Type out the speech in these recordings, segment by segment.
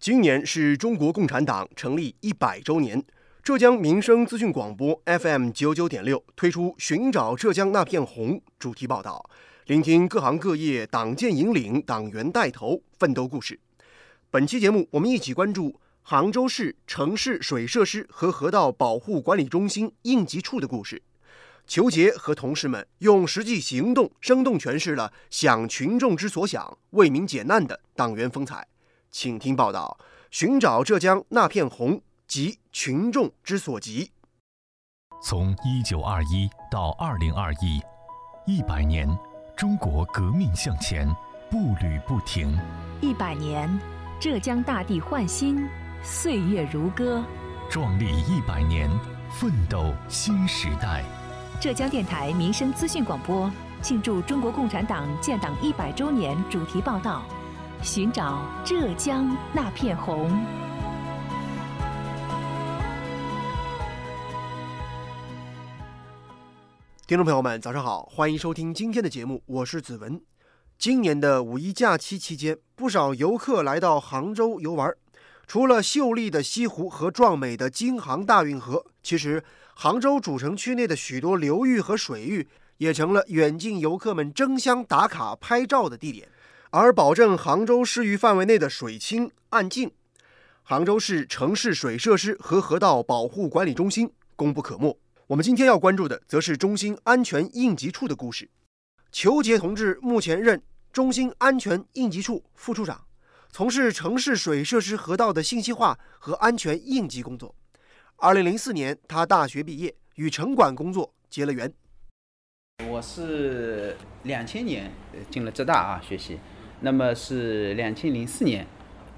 今年是中国共产党成立一百周年。浙江民生资讯广播 FM 九九点六推出《寻找浙江那片红》主题报道，聆听各行各业党建引领、党员带头奋斗故事。本期节目，我们一起关注杭州市城市水设施和河道保护管理中心应急处的故事。裘杰和同事们用实际行动生动诠释了想群众之所想、为民解难的党员风采。请听报道：寻找浙江那片红。及群众之所急。从一九二一到二零二一，一百年，中国革命向前，步履不停。一百年，浙江大地焕新，岁月如歌。壮丽一百年，奋斗新时代。浙江电台民生资讯广播庆祝中国共产党建党一百周年主题报道：寻找浙江那片红。听众朋友们，早上好，欢迎收听今天的节目，我是子文。今年的五一假期期间，不少游客来到杭州游玩。除了秀丽的西湖和壮美的京杭大运河，其实杭州主城区内的许多流域和水域也成了远近游客们争相打卡拍照的地点。而保证杭州市域范围内的水清岸净，杭州市城市水设施和河道保护管理中心功不可没。我们今天要关注的，则是中心安全应急处的故事。裘杰同志目前任中心安全应急处副处长，从事城市水设施河道的信息化和安全应急工作。二零零四年，他大学毕业，与城管工作结了缘。我是两千年进了浙大啊学习，那么是两千零四年，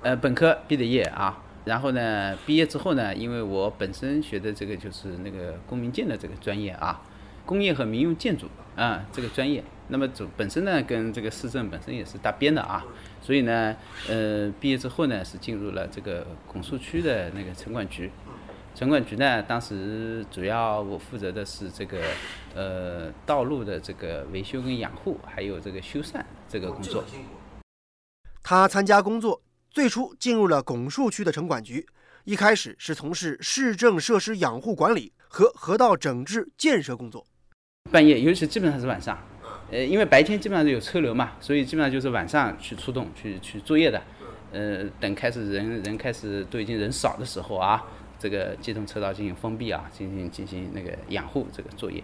呃本科毕的业啊。然后呢，毕业之后呢，因为我本身学的这个就是那个公民建的这个专业啊，工业和民用建筑啊这个专业，那么主本身呢跟这个市政本身也是搭边的啊，所以呢，呃，毕业之后呢是进入了这个拱墅区的那个城管局，城管局呢当时主要我负责的是这个呃道路的这个维修跟养护，还有这个修缮这个工作。他参加工作。最初进入了拱墅区的城管局，一开始是从事市政设施养护管理和河道整治建设工作。半夜，尤其基本上是晚上，呃，因为白天基本上是有车流嘛，所以基本上就是晚上去出动去去作业的。呃，等开始人人开始都已经人少的时候啊，这个机动车道进行封闭啊，进行进行那个养护这个作业。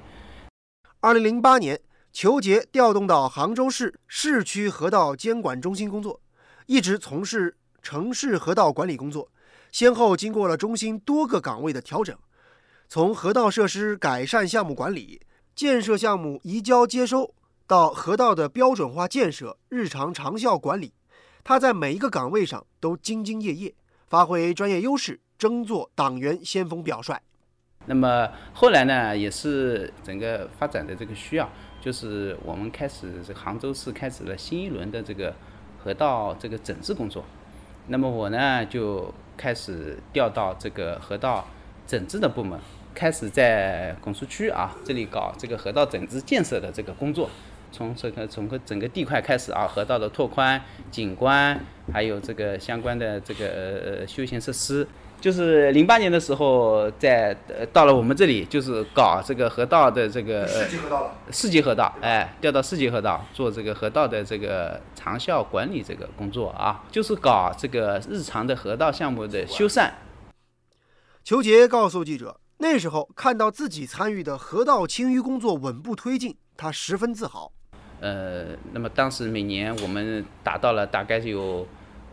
二零零八年，裘杰调动到杭州市市区河道监管中心工作。一直从事城市河道管理工作，先后经过了中心多个岗位的调整，从河道设施改善项目管理、建设项目移交接收，到河道的标准化建设、日常长效管理，他在每一个岗位上都兢兢业业，发挥专业优势，争做党员先锋表率。那么后来呢，也是整个发展的这个需要，就是我们开始这杭州市开始了新一轮的这个。河道这个整治工作，那么我呢就开始调到这个河道整治的部门，开始在拱墅区啊这里搞这个河道整治建设的这个工作，从这个从个整个地块开始啊，河道的拓宽、景观，还有这个相关的这个呃休闲设施。就是零八年的时候，在呃到了我们这里，就是搞这个河道的这个市级河道了。市级河道，哎，调到市级河道做这个河道的这个长效管理这个工作啊，就是搞这个日常的河道项目的修缮。裘杰告诉记者，那时候看到自己参与的河道清淤工作稳步推进，他十分自豪。呃，那么当时每年我们达到了大概有。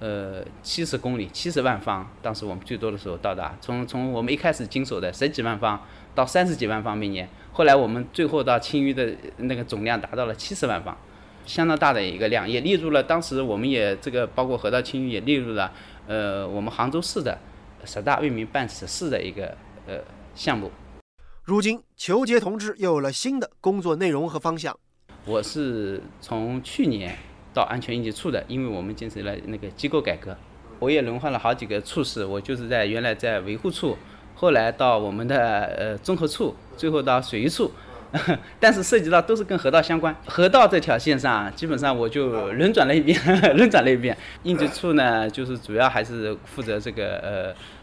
呃，七十公里，七十万方，当时我们最多的时候到达，从从我们一开始经手的十几万方到三十几万方每年，后来我们最后到清淤的那个总量达到了七十万方，相当大的一个量，也列入了当时我们也这个包括河道清淤也列入了呃我们杭州市的十大为民办实事的一个呃项目。如今，裘杰同志又有了新的工作内容和方向。我是从去年。到安全应急处的，因为我们坚持了那个机构改革，我也轮换了好几个处室，我就是在原来在维护处，后来到我们的呃综合处，最后到水域处，但是涉及到都是跟河道相关。河道这条线上，基本上我就轮转了一遍，轮转了一遍。应急处呢，就是主要还是负责这个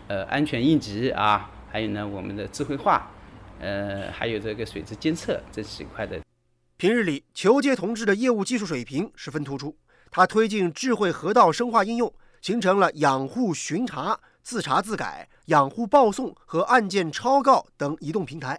呃呃安全应急啊，还有呢我们的智慧化，呃还有这个水质监测这几块的。平日里，裘杰同志的业务技术水平十分突出，他推进智慧河道深化应用，形成了养护巡查、自查自改、养护报送和案件抄告等移动平台，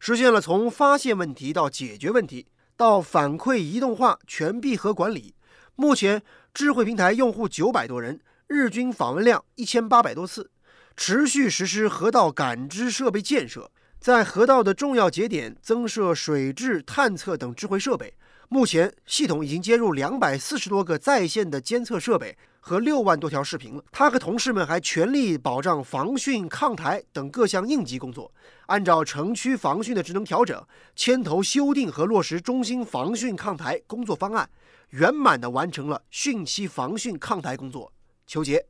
实现了从发现问题到解决问题到反馈移动化全闭合管理。目前，智慧平台用户九百多人，日均访问量一千八百多次，持续实施河道感知设备建设。在河道的重要节点增设水质探测等智慧设备，目前系统已经接入两百四十多个在线的监测设备和六万多条视频了。他和同事们还全力保障防汛抗台等各项应急工作，按照城区防汛的职能调整，牵头修订和落实中心防汛抗台工作方案，圆满地完成了汛期防汛抗台工作。求杰，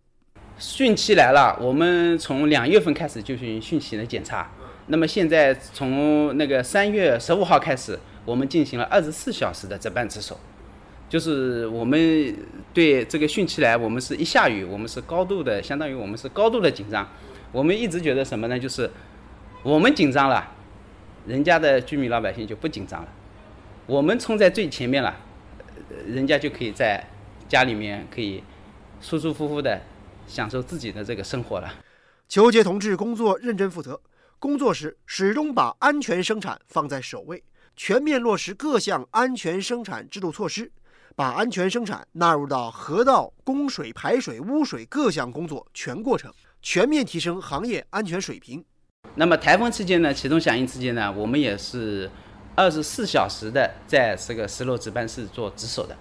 汛期来了，我们从两月份开始就进行汛期的检查。那么现在从那个三月十五号开始，我们进行了二十四小时的值班值守，就是我们对这个汛期来，我们是一下雨，我们是高度的，相当于我们是高度的紧张。我们一直觉得什么呢？就是我们紧张了，人家的居民老百姓就不紧张了。我们冲在最前面了，人家就可以在家里面可以舒舒服服的享受自己的这个生活了。裘杰同志工作认真负责。工作时始终把安全生产放在首位，全面落实各项安全生产制度措施，把安全生产纳入到河道供水、排水、污水各项工作全过程，全面提升行业安全水平。那么台风期间呢，启动响应期间呢，我们也是二十四小时的在这个十楼值班室做值守的，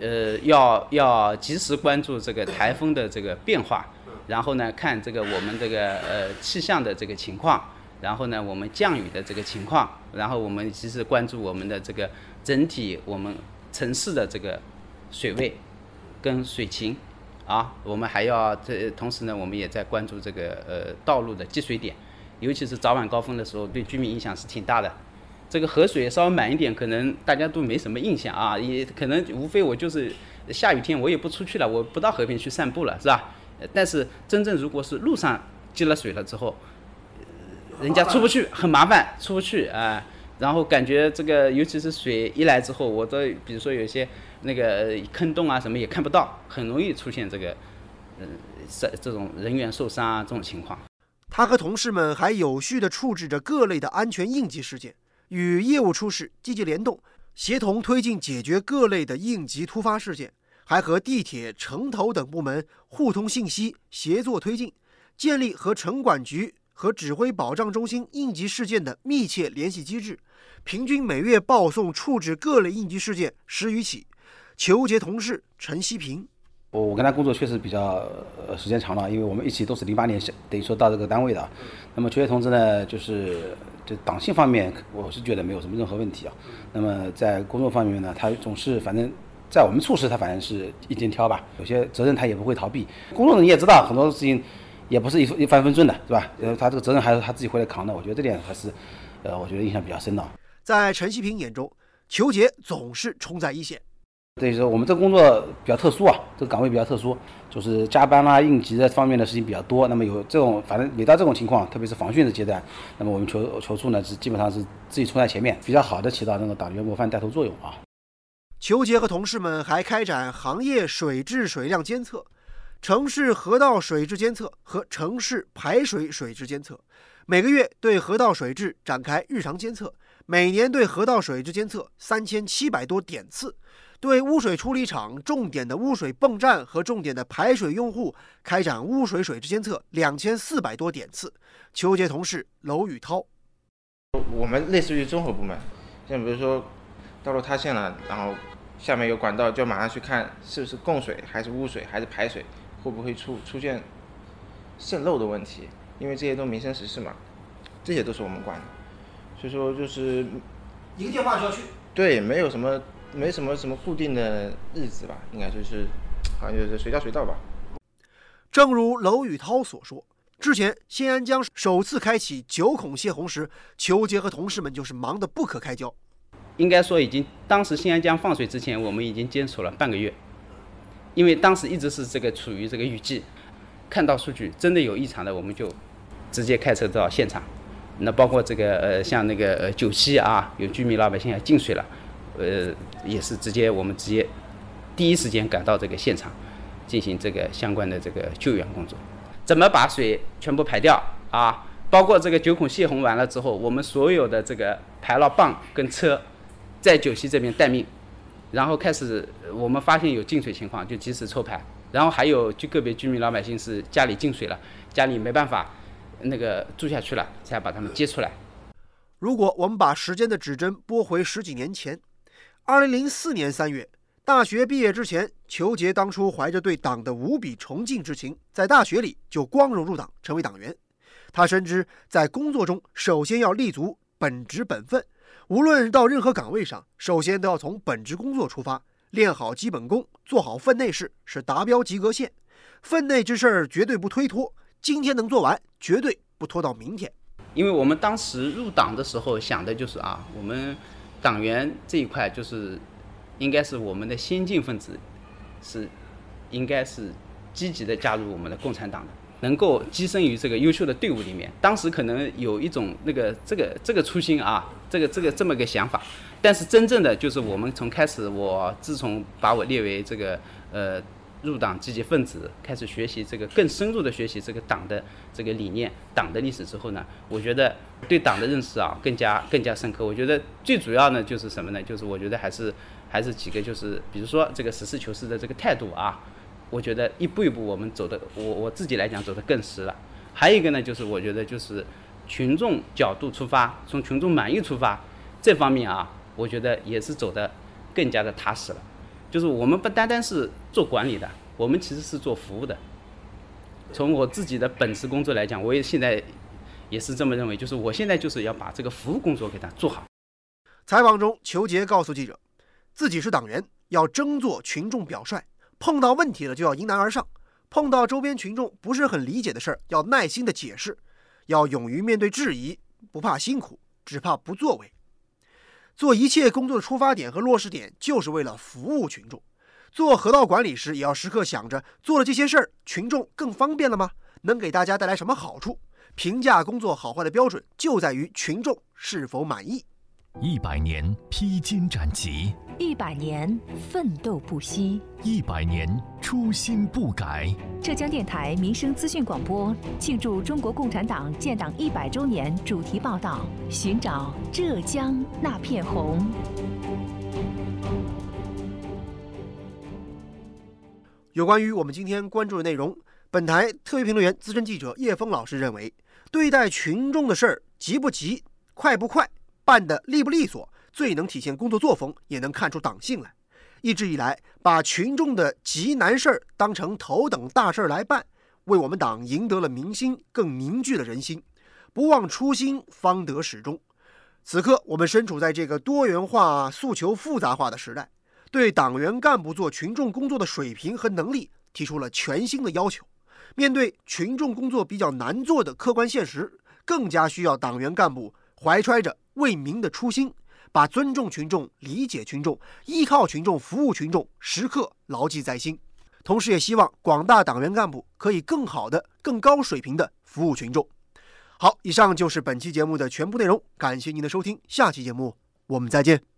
呃，要要及时关注这个台风的这个变化。然后呢，看这个我们这个呃气象的这个情况，然后呢，我们降雨的这个情况，然后我们其实关注我们的这个整体我们城市的这个水位跟水情啊，我们还要这同时呢，我们也在关注这个呃道路的积水点，尤其是早晚高峰的时候，对居民影响是挺大的。这个河水稍微满一点，可能大家都没什么印象啊，也可能无非我就是下雨天我也不出去了，我不到河边去散步了，是吧？但是真正如果是路上积了水了之后，人家出不去，很麻烦，出不去啊。然后感觉这个，尤其是水一来之后，我的比如说有些那个坑洞啊什么也看不到，很容易出现这个，嗯，这这种人员受伤啊这种情况。他和同事们还有序地处置着各类的安全应急事件，与业务处室积极联动，协同推进解决各类的应急突发事件。还和地铁、城投等部门互通信息，协作推进，建立和城管局和指挥保障中心应急事件的密切联系机制，平均每月报送处置各类应急事件十余起。求杰同事陈希平，我我跟他工作确实比较呃时间长了，因为我们一起都是零八年等于说到这个单位的。那么求杰同志呢，就是就党性方面，我是觉得没有什么任何问题啊。那么在工作方面呢，他总是反正。在我们处事，他反正是一肩挑吧，有些责任他也不会逃避。工作人你也知道，很多事情也不是一一帆风顺的，是吧？呃，他这个责任还是他自己回来扛的。我觉得这点还是，呃，我觉得印象比较深的。在陈希平眼中，裘杰总是冲在一线。所以说我们这个工作比较特殊啊，这个岗位比较特殊，就是加班啦、应急的方面的事情比较多。那么有这种，反正每到这种情况，特别是防汛的阶段，那么我们求求助呢是基本上是自己冲在前面，比较好的起到那个党员模范带头作用啊。裘杰和同事们还开展行业水质水量监测、城市河道水质监测和城市排水水质监测，每个月对河道水质展开日常监测，每年对河道水质监测三千七百多点次，对污水处理厂重点的污水泵站和重点的排水用户开展污水水质监测两千四百多点次。裘杰同事娄宇涛，我们类似于综合部门，像比如说道路塌陷了，然后。下面有管道，就马上去看是不是供水，还是污水，还是排水，会不会出出现渗漏的问题？因为这些都民生实事嘛，这些都是我们管的。所以说就是一个电话就要去。对，没有什么，没什么什么固定的日子吧，应该就是好像就是随叫随到吧。正如娄宇涛所说，之前新安江首次开启九孔泄洪时，裘杰和同事们就是忙得不可开交。应该说，已经当时新安江放水之前，我们已经坚守了半个月，因为当时一直是这个处于这个雨季，看到数据真的有异常的，我们就直接开车到现场。那包括这个呃，像那个呃九溪啊，有居民老百姓要进水了，呃，也是直接我们直接第一时间赶到这个现场，进行这个相关的这个救援工作。怎么把水全部排掉啊？包括这个九孔泄洪完了之后，我们所有的这个排涝泵跟车在九溪这边待命，然后开始我们发现有进水情况就及时抽排，然后还有就个别居民老百姓是家里进水了，家里没办法那个住下去了，才把他们接出来。如果我们把时间的指针拨回十几年前，二零零四年三月。大学毕业之前，裘杰当初怀着对党的无比崇敬之情，在大学里就光荣入党，成为党员。他深知，在工作中首先要立足本职本分，无论到任何岗位上，首先都要从本职工作出发，练好基本功，做好分内事，是达标及格线。分内之事儿绝对不推脱，今天能做完，绝对不拖到明天。因为我们当时入党的时候想的就是啊，我们党员这一块就是。应该是我们的先进分子，是应该是积极的加入我们的共产党的，能够跻身于这个优秀的队伍里面。当时可能有一种那个这个这个初心啊，这个这个这么个想法。但是真正的就是我们从开始，我自从把我列为这个呃入党积极分子，开始学习这个更深入的学习这个党的这个理念、党的历史之后呢，我觉得对党的认识啊更加更加深刻。我觉得最主要呢就是什么呢？就是我觉得还是。还是几个，就是比如说这个实事求是的这个态度啊，我觉得一步一步我们走的，我我自己来讲走得更实了。还有一个呢，就是我觉得就是群众角度出发，从群众满意出发，这方面啊，我觉得也是走得更加的踏实了。就是我们不单单是做管理的，我们其实是做服务的。从我自己的本职工作来讲，我也现在也是这么认为，就是我现在就是要把这个服务工作给他做好。采访中，裘杰告诉记者。自己是党员，要争做群众表率，碰到问题了就要迎难而上，碰到周边群众不是很理解的事儿，要耐心的解释，要勇于面对质疑，不怕辛苦，只怕不作为。做一切工作的出发点和落实点，就是为了服务群众。做河道管理时，也要时刻想着做了这些事儿，群众更方便了吗？能给大家带来什么好处？评价工作好坏的标准，就在于群众是否满意。一百年披荆斩棘，一百年奋斗不息，一百年初心不改。浙江电台民生资讯广播庆祝中国共产党建党一百周年主题报道：寻找浙江那片红。有关于我们今天关注的内容，本台特约评论员、资深记者叶峰老师认为，对待群众的事儿急不急，快不快？办得利不利索，最能体现工作作风，也能看出党性来。一直以来，把群众的急难事儿当成头等大事儿来办，为我们党赢得了民心，更凝聚了人心。不忘初心，方得始终。此刻，我们身处在这个多元化、诉求复杂化的时代，对党员干部做群众工作的水平和能力提出了全新的要求。面对群众工作比较难做的客观现实，更加需要党员干部怀揣着。为民的初心，把尊重群众、理解群众、依靠群众、服务群众时刻牢记在心。同时，也希望广大党员干部可以更好的、更高水平的服务群众。好，以上就是本期节目的全部内容，感谢您的收听，下期节目我们再见。